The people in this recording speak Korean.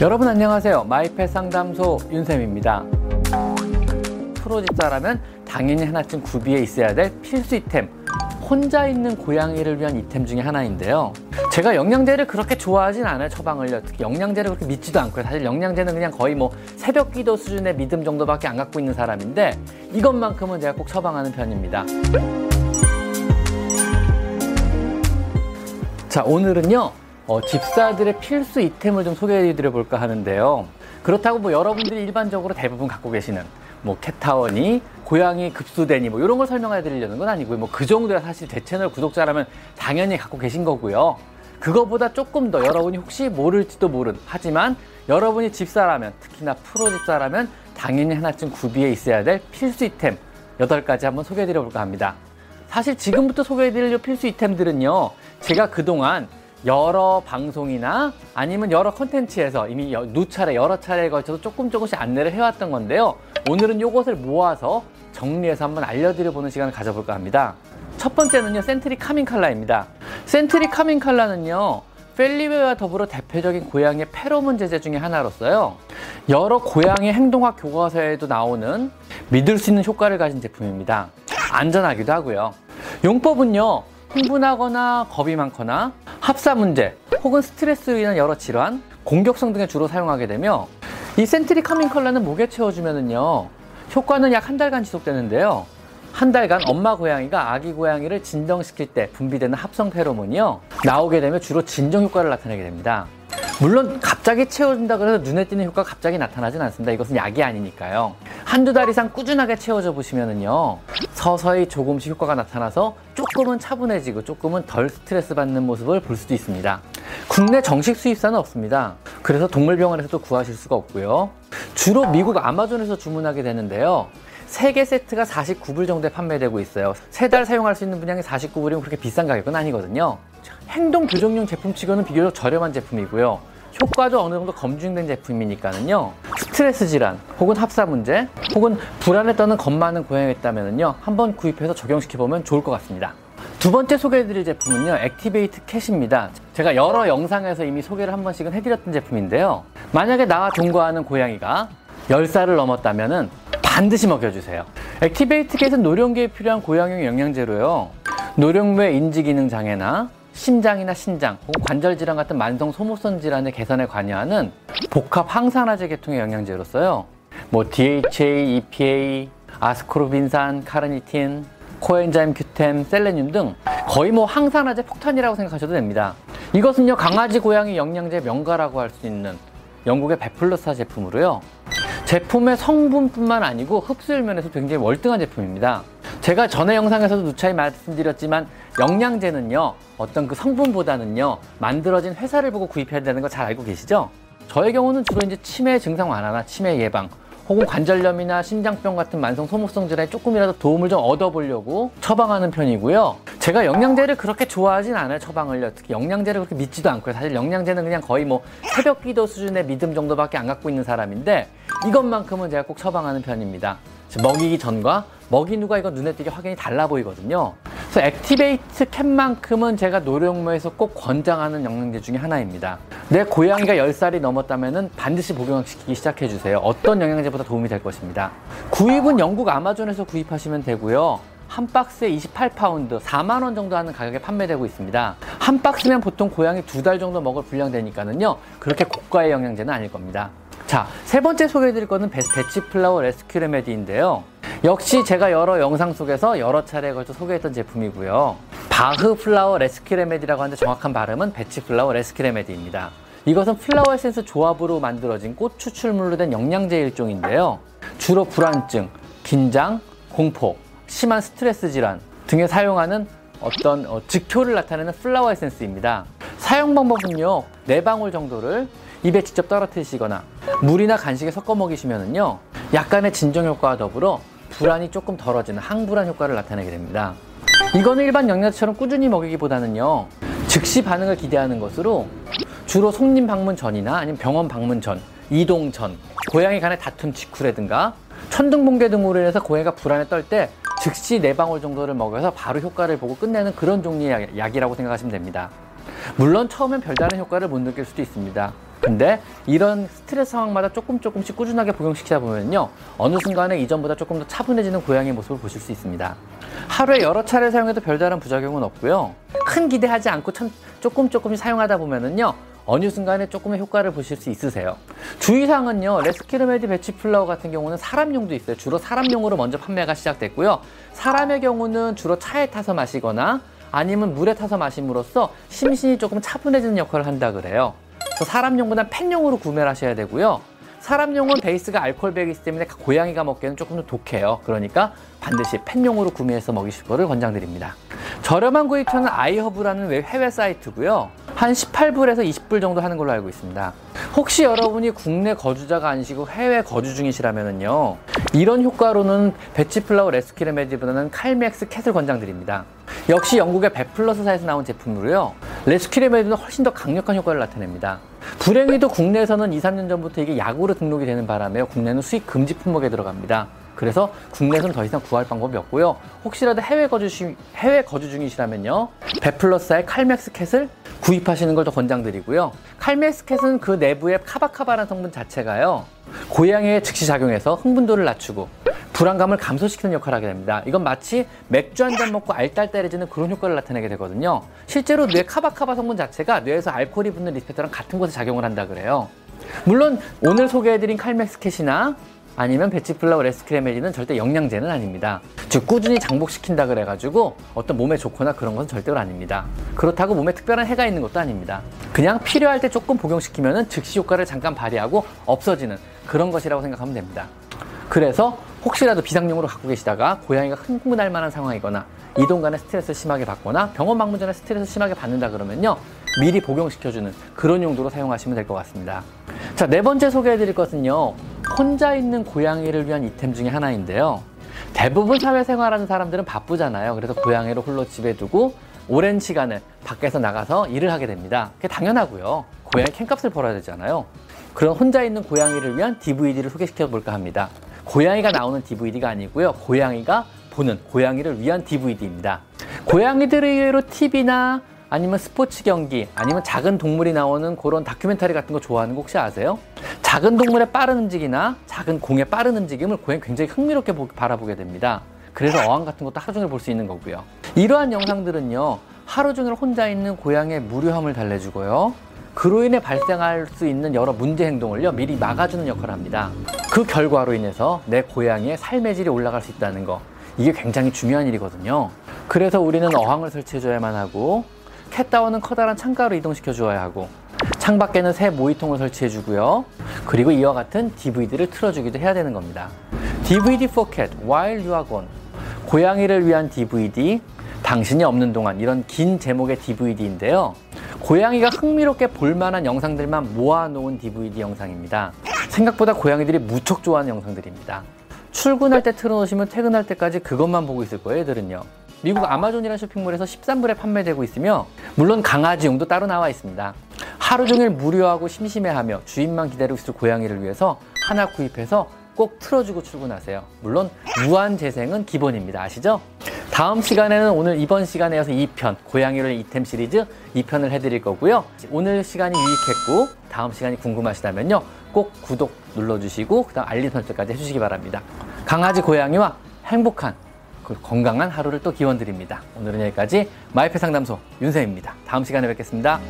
여러분 안녕하세요. 마이펫 상담소 윤쌤입니다. 프로집사라면 당연히 하나쯤 구비해 있어야 될 필수 이템. 혼자 있는 고양이를 위한 이템 중에 하나인데요. 제가 영양제를 그렇게 좋아하진 않아요, 처방을요. 특히 영양제를 그렇게 믿지도 않고요. 사실 영양제는 그냥 거의 뭐 새벽 기도 수준의 믿음 정도밖에 안 갖고 있는 사람인데 이것만큼은 제가 꼭 처방하는 편입니다. 자, 오늘은요. 어, 집사들의 필수 이템을 좀 소개해 드려 볼까 하는데요. 그렇다고 뭐 여러분들이 일반적으로 대부분 갖고 계시는 뭐 캣타워니, 고양이 급수대니 뭐 이런 걸 설명해 드리려는 건 아니고요. 뭐 그 정도야 사실 제 채널 구독자라면 당연히 갖고 계신 거고요. 그거보다 조금 더 여러분이 혹시 모를지도 모른 하지만 여러분이 집사라면 특히나 프로 집사라면 당연히 하나쯤 구비해 있어야 될 필수 이템 8가지 한번 소개해 드려 볼까 합니다. 사실 지금부터 소개해 드릴 필수 it템들은요. 제가 그동안 여러 방송이나 아니면 여러 컨텐츠에서 이미 누차례 여러 차례에 걸쳐서 조금 조금씩 안내를 해왔던 건데요. 오늘은 이것을 모아서 정리해서 한번 알려드려보는 시간을 가져볼까 합니다. 첫 번째는요, 센트리 카밍 칼라입니다. 센트리 카밍 칼라는요, Feliway와 더불어 대표적인 고양이의 페로몬 제제 중에 하나로서요. 여러 고양이 행동학 교과서에도 나오는 믿을 수 있는 효과를 가진 제품입니다. 안전하기도 하고요. 용법은요, 흥분하거나 겁이 많거나 합사 문제 혹은 스트레스로 인한 여러 질환, 공격성 등에 주로 사용하게 되며 이 센트리 카밍 컬러는 목에 채워주면은요 효과는 약 한 달간 지속되는데요. 한 달간 엄마 고양이가 아기 고양이를 진정시킬 때 분비되는 합성 페로몬이요 나오게 되면 주로 진정 효과를 나타내게 됩니다. 물론 갑자기 채워준다 그래서 눈에 띄는 효과가 갑자기 나타나진 않습니다. 이것은 약이 아니니까요 한두 달 이상 꾸준하게 채워져 보시면은요 서서히 조금씩 효과가 나타나서 조금은 차분해지고 조금은 덜 스트레스 받는 모습을 볼 수도 있습니다 국내 정식 수입사는 없습니다 그래서 동물병원에서도 구하실 수가 없고요 주로 미국 아마존에서 주문하게 되는데요 3개 세트가 49불 정도에 판매되고 있어요. 3달 사용할 수 있는 분량이 49불이면 그렇게 비싼 가격은 아니거든요. 행동 교정용 제품 치고는 비교적 저렴한 제품이고요. 효과도 어느 정도 검증된 제품이니까는요. 스트레스 질환, 혹은 합사 문제, 혹은 불안에 떠는 겁 많은 고양이가 있다면요. 한번 구입해서 적용시켜보면 좋을 것 같습니다. 두 번째 소개해드릴 제품은요. Aktivait Cat입니다. 제가 여러 영상에서 이미 소개를 한 번씩은 해드렸던 제품인데요. 만약에 나와 동거하는 고양이가 10살을 넘었다면은 반드시 먹여주세요. Aktivait Cat은 노령기에 필요한 고양이용 영양제로요. 노령묘의 인지기능 장애나 심장이나 신장 혹은 관절 질환 같은 만성 소모성 질환의 개선에 관여하는 복합 항산화제 계통의 영양제로서요. 뭐 DHA, EPA, 아스코르빈산, 카르니틴, 코엔자임 큐템, 셀레늄 등 거의 뭐 항산화제 폭탄이라고 생각하셔도 됩니다. 이것은요 강아지 고양이 영양제 명가라고 할 수 있는 영국의 베플러사 제품으로요. 제품의 성분뿐만 아니고 흡수율 면에서 굉장히 월등한 제품입니다. 제가 전에 영상에서도 누차히 말씀드렸지만 영양제는요 어떤 그 성분보다는요 만들어진 회사를 보고 구입해야 되는 거 잘 알고 계시죠? 저의 경우는 주로 이제 치매 증상 완화나 치매 예방 혹은 관절염이나 심장병 같은 만성 소모성 질환에 조금이라도 도움을 좀 얻어보려고 처방하는 편이고요. 제가 영양제를 그렇게 좋아하진 않아요, 처방을요. 특히 영양제를 그렇게 믿지도 않고요. 사실 영양제는 그냥 거의 뭐 새벽 기도 수준의 믿음 정도밖에 안 갖고 있는 사람인데 이것만큼은 제가 꼭 처방하는 편입니다. 먹이기 전과 먹인 후가 이거 눈에 띄게 확연히 달라 보이거든요. 그래서 Aktivait Cat만큼은 제가 노령묘에서 꼭 권장하는 영양제 중에 하나입니다. 내 고양이가 10살이 넘었다면 반드시 복용시키기 시작해주세요. 어떤 영양제보다 도움이 될 것입니다. 구입은 영국 아마존에서 구입하시면 되고요. 한 박스에 28파운드, 4만 원 정도 하는 가격에 판매되고 있습니다. 한 박스면 보통 고양이 두 달 정도 먹을 분량 되니까는요. 그렇게 고가의 영양제는 아닐 겁니다. 자, 세 번째 소개해드릴 거는 Bach Flower Rescue Remedy인데요. 역시 제가 여러 영상 속에서 여러 차례에 걸쳐 소개했던 제품이고요. 바흐 Flower Rescue Remedy라고 하는데 정확한 발음은 Bach Flower Rescue Remedy입니다. 이것은 flower essence 조합으로 만들어진 꽃 추출물로 된 영양제 일종인데요. 주로 불안증, 긴장, 공포, 심한 스트레스 질환 등에 사용하는 어떤 어, 즉효를 나타내는 flower essence입니다. 사용 방법은요, 네 방울 정도를 입에 직접 떨어뜨리시거나 물이나 간식에 섞어 먹이시면은요 약간의 진정 효과와 더불어 불안이 조금 덜어지는 항불안 효과를 나타내게 됩니다. 이거는 일반 영양제처럼 꾸준히 먹이기보다는요 즉시 반응을 기대하는 것으로 주로 손님 방문 전이나 아니면 병원 방문 전, 이동 전, 고양이 간의 다툼 직후라든가 천둥 번개 등으로 인해서 고양이가 불안에 떨 때 즉시 네 방울 정도를 먹여서 바로 효과를 보고 끝내는 그런 종류의 약이라고 생각하시면 됩니다. 물론 처음엔 별다른 효과를 못 느낄 수도 있습니다. 근데 이런 스트레스 상황마다 조금 조금씩 꾸준하게 복용시키다 보면요. 어느 순간에 이전보다 조금 더 차분해지는 고양이의 모습을 보실 수 있습니다. 하루에 여러 차례 사용해도 별다른 부작용은 없고요. 큰 기대하지 않고 참 조금 조금씩 사용하다 보면은요. 어느 순간에 조금의 효과를 보실 수 있으세요. 주의사항은요, Rescue Remedy Bach Flower 같은 경우는 사람용도 있어요. 주로 사람용으로 먼저 판매가 시작됐고요. 사람의 경우는 주로 차에 타서 마시거나 아니면 물에 타서 마심으로써 심신이 조금 차분해지는 역할을 한다 그래요. 사람용보다 pet용으로 구매를 하셔야 되고요. 사람용은 베이스가 베이스 때문에 고양이가 먹기에는 조금 더 독해요. 그러니까 반드시 pet용으로 구매해서 먹이실 거를 권장드립니다. 저렴한 구입처는 iHerb라는 해외 사이트고요. 한 18불에서 20불 정도 하는 걸로 알고 있습니다. 혹시 여러분이 국내 거주자가 아니시고 해외 거주 중이시라면요. 이런 효과로는 배치플라워 레스키레메디보다는 칼맥스 캣을 권장드립니다. 역시 영국의 VetPlus사에서 나온 제품으로요. Rescue Remedy는 훨씬 더 강력한 효과를 나타냅니다. 불행히도 국내에서는 2, 3년 전부터 이게 약으로 등록이 되는 바람에 국내는 수입 금지 품목에 들어갑니다. 그래서 국내에서는 더 이상 구할 방법이 없고요. 혹시라도 해외 거주, 시, 해외 거주 중이시라면요. 베플러스의 칼맥스 캣을 구입하시는 걸 더 권장드리고요. 칼맥스 캣은 그 내부의 kava kava라는 성분 자체가요. 고양이에 즉시 작용해서 흥분도를 낮추고 불안감을 감소시키는 역할을 하게 됩니다. 이건 마치 맥주 한 잔 먹고 알딸딸해지는 그런 효과를 나타내게 되거든요. 실제로 뇌 kava kava 성분 자체가 뇌에서 알코올이 붙는 receptor랑 같은 곳에 작용을 한다 그래요. 물론 오늘 소개해드린 칼맥스캣이나 아니면 베치플라워 레스크레멜리는 절대 영양제는 아닙니다. 즉 꾸준히 장복시킨다 그래가지고 어떤 몸에 좋거나 그런 것은 절대로 아닙니다. 그렇다고 몸에 특별한 해가 있는 것도 아닙니다. 그냥 필요할 때 조금 복용시키면 즉시 효과를 잠깐 발휘하고 없어지는 그런 것이라고 생각하면 됩니다. 그래서 혹시라도 비상용으로 갖고 계시다가 고양이가 흥분할 만한 상황이거나 이동 간에 스트레스를 심하게 받거나 병원 방문 전에 스트레스를 심하게 받는다 그러면요. 미리 복용시켜주는 그런 용도로 사용하시면 될 것 같습니다. 자, 네 번째 소개해 드릴 것은요. 혼자 있는 고양이를 위한 이템 중에 하나인데요. 대부분 사회생활하는 사람들은 바쁘잖아요. 그래서 고양이를 홀로 집에 두고 오랜 시간을 밖에서 나가서 일을 하게 됩니다. 그게 당연하고요. 고양이 캔값을 벌어야 되잖아요. 그런 혼자 있는 고양이를 위한 DVD를 소개시켜 볼까 합니다. 고양이가 나오는 DVD가 아니고요. 고양이가 보는 고양이를 위한 DVD입니다. 고양이들 의외로 TV나 아니면 스포츠 경기 아니면 작은 동물이 나오는 그런 다큐멘터리 같은 거 좋아하는 거 혹시 아세요? 작은 동물의 빠른 움직이나 작은 공의 빠른 움직임을 고양이 굉장히 흥미롭게 바라보게 됩니다. 그래서 어항 같은 것도 하루 종일 볼 수 있는 거고요. 이러한 영상들은요, 하루 종일 혼자 있는 고양이의 무료함을 달래주고요. 그로 인해 발생할 수 있는 여러 문제 행동을요, 미리 막아주는 역할을 합니다. 그 결과로 인해서 내 고양이의 삶의 질이 올라갈 수 있다는 거. 이게 굉장히 중요한 일이거든요. 그래서 우리는 어항을 설치해 줘야만 하고, 캣다워는 커다란 창가로 이동시켜 주어야 하고 창 밖에는 새 모이통을 설치해 주고요. 그리고 이와 같은 DVD를 틀어주기도 해야 되는 겁니다. DVD for Cat While You Are Gone 고양이를 위한 DVD 당신이 없는 동안 이런 긴 제목의 DVD인데요. 고양이가 흥미롭게 볼만한 영상들만 모아놓은 DVD 영상입니다. 생각보다 고양이들이 무척 좋아하는 영상들입니다. 출근할 때 틀어놓으시면 퇴근할 때까지 그것만 보고 있을 거예요, 애들은요. 미국 아마존이라는 쇼핑몰에서 13불에 판매되고 있으며 물론 강아지용도 따로 나와 있습니다. 하루 종일 무료하고 심심해하며 주인만 기다리고 있을 고양이를 위해서 하나 구입해서 꼭 틀어주고 출근하세요. 물론 무한 재생은 기본입니다. 아시죠? 다음 시간에는 오늘 이번 시간에 이어서 2편 고양이를 이템 시리즈 2편을 해드릴 거고요. 오늘 시간이 유익했고 다음 시간이 궁금하시다면요. 꼭 구독 눌러주시고 그다음 알림 설정까지 해주시기 바랍니다. 강아지 고양이와 행복한 그 건강한 하루를 또 기원 드립니다. 오늘은 여기까지 마이페 상담소 윤세입니다. 다음 시간에 뵙겠습니다.